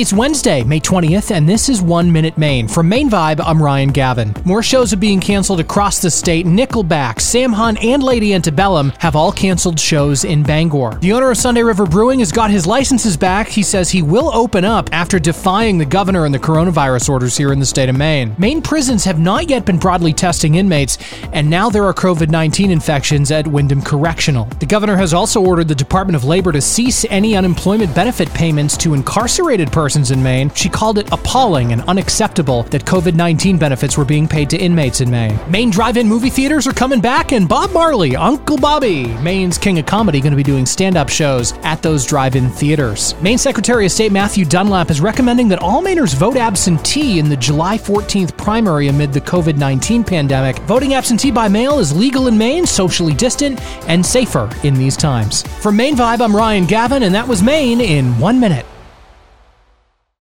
It's Wednesday, May 20th, and this is One Minute Maine. From Maine Vibe, I'm Ryan Gavin. More shows are being canceled across the state. Nickelback, Sam Hunt, and Lady Antebellum have all canceled shows in Bangor. The owner of Sunday River Brewing has got his licenses back. He says he will open up after defying the governor and the coronavirus orders here in the state of Maine. Maine prisons have not yet been broadly testing inmates, and now there are COVID 19 infections at Windham Correctional. The governor has also ordered the Department of Labor to cease any unemployment benefit payments to incarcerated persons persons in Maine, she called it appalling and unacceptable that COVID 19 benefits were being paid to inmates in Maine. Maine drive in movie theaters are coming back, and Bob Marley, Uncle Bobby, Maine's king of comedy, going to be doing stand up shows at those drive in theaters. Maine Secretary of State Matthew Dunlap is recommending that all Mainers vote absentee in the July 14th primary amid the COVID 19 pandemic. Voting absentee by mail is legal in Maine, socially distant, and safer in these times. From Maine Vibe, I'm Ryan Gavin, and that was Maine in one minute.